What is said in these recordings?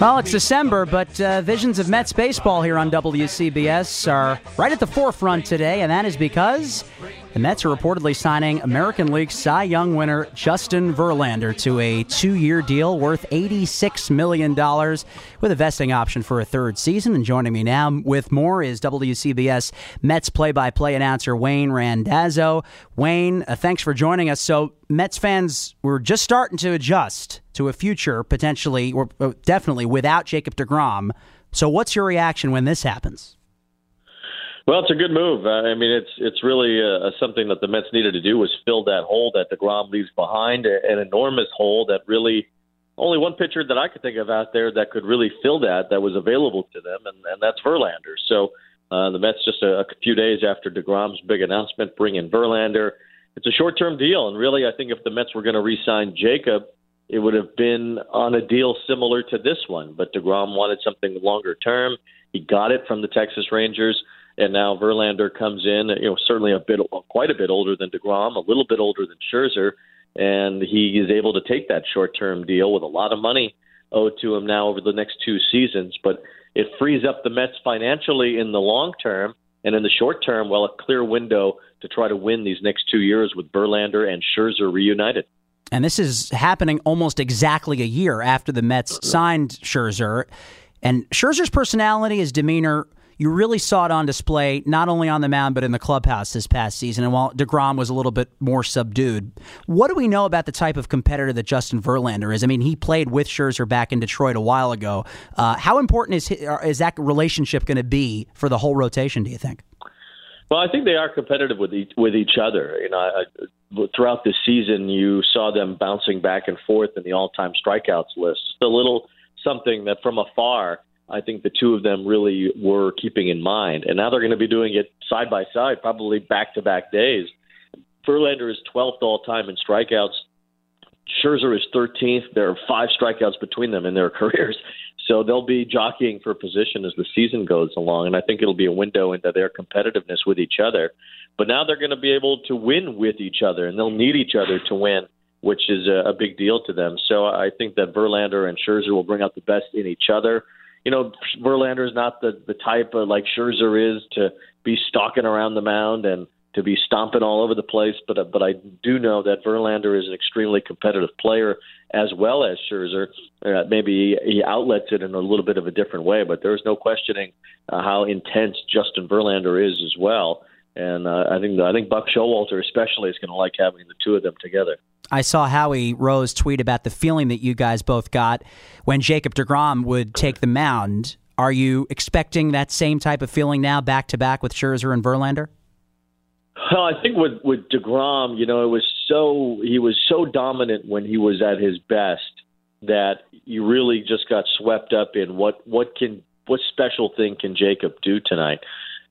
Well, it's December, but uh, visions of Mets baseball here on WCBS are right at the forefront today, and that is because the Mets are reportedly signing American League Cy Young winner Justin Verlander to a two year deal worth $86 million with a vesting option for a third season. And joining me now with more is WCBS Mets play by play announcer Wayne Randazzo. Wayne, uh, thanks for joining us. So, Mets fans were just starting to adjust to a future potentially, or uh, definitely without Jacob DeGrom. So, what's your reaction when this happens? Well, it's a good move. Uh, I mean, it's it's really uh, something that the Mets needed to do was fill that hole that Degrom leaves behind, an enormous hole that really only one pitcher that I could think of out there that could really fill that that was available to them, and, and that's Verlander. So uh, the Mets just a, a few days after Degrom's big announcement, bring in Verlander. It's a short-term deal, and really, I think if the Mets were going to re-sign Jacob, it would have been on a deal similar to this one. But Degrom wanted something longer term. He got it from the Texas Rangers and now Verlander comes in, you know, certainly a bit, quite a bit older than Degrom, a little bit older than Scherzer, and he is able to take that short-term deal with a lot of money owed to him now over the next two seasons. But it frees up the Mets financially in the long term, and in the short term, well, a clear window to try to win these next two years with Verlander and Scherzer reunited. And this is happening almost exactly a year after the Mets mm-hmm. signed Scherzer. And Scherzer's personality, his demeanor you really saw it on display not only on the mound but in the clubhouse this past season. And while Degrom was a little bit more subdued, what do we know about the type of competitor that Justin Verlander is? I mean, he played with Scherzer back in Detroit a while ago. Uh, how important is uh, is that relationship going to be for the whole rotation? Do you think? Well, I think they are competitive with each, with each other. You know, I, throughout the season, you saw them bouncing back and forth in the all-time strikeouts list. A little something that from afar I think the two of them really were keeping in mind. And now they're going to be doing it side by side, probably back to back days. Verlander is 12th all time in strikeouts. Scherzer is 13th. There are five strikeouts between them in their careers. So they'll be jockeying for position as the season goes along. And I think it'll be a window into their competitiveness with each other. But now they're going to be able to win with each other, and they'll need each other to win, which is a, big deal to them. So I think that Verlander and Scherzer will bring out the best in each other you know, Verlander is not the the type of like Scherzer is to be stalking around the mound and to be stomping all over the place. But uh, but I do know that Verlander is an extremely competitive player as well as Scherzer. Uh, maybe he, outlets it in a little bit of a different way, but there's no questioning uh, how intense Justin Verlander is as well. And uh, I think I think Buck Showalter especially is going to like having the two of them together. I saw Howie Rose tweet about the feeling that you guys both got when Jacob DeGrom would take the mound. Are you expecting that same type of feeling now, back to back with Scherzer and Verlander? Well, I think with with Degrom, you know, it was so he was so dominant when he was at his best that you really just got swept up in what what can what special thing can Jacob do tonight?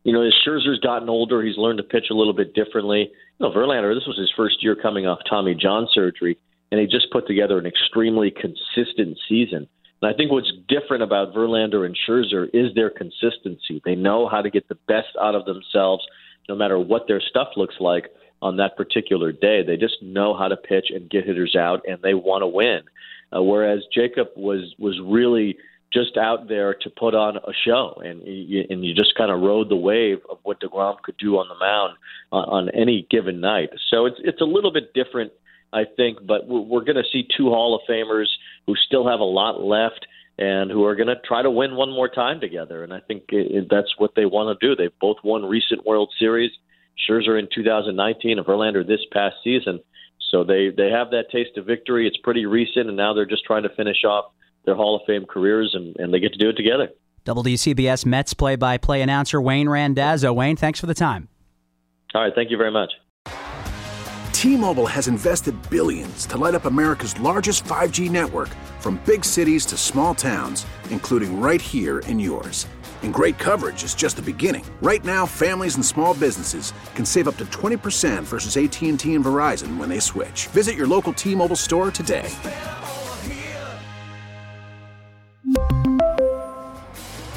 You know, as Scherzer's gotten older, he's learned to pitch a little bit differently. You know, Verlander, this was his first year coming off Tommy John surgery, and he just put together an extremely consistent season. And I think what's different about Verlander and Scherzer is their consistency. They know how to get the best out of themselves, no matter what their stuff looks like on that particular day. They just know how to pitch and get hitters out, and they want to win. Uh, whereas Jacob was was really just out there to put on a show, and you, and you just kind of rode the wave of what Degrom could do on the mound on, on any given night. So it's it's a little bit different, I think, but we're, we're going to see two Hall of Famers who still have a lot left and who are going to try to win one more time together. And I think it, that's what they want to do. They've both won recent World Series. Scherzer in 2019 and Verlander this past season. So they they have that taste of victory. It's pretty recent, and now they're just trying to finish off their Hall of Fame careers, and, and they get to do it together. WCBS Mets play by play announcer Wayne Randazzo. Wayne, thanks for the time. All right, thank you very much. T-Mobile has invested billions to light up America's largest 5G network from big cities to small towns, including right here in yours. And great coverage is just the beginning. Right now, families and small businesses can save up to 20% versus AT&T and Verizon when they switch. Visit your local T-Mobile store today.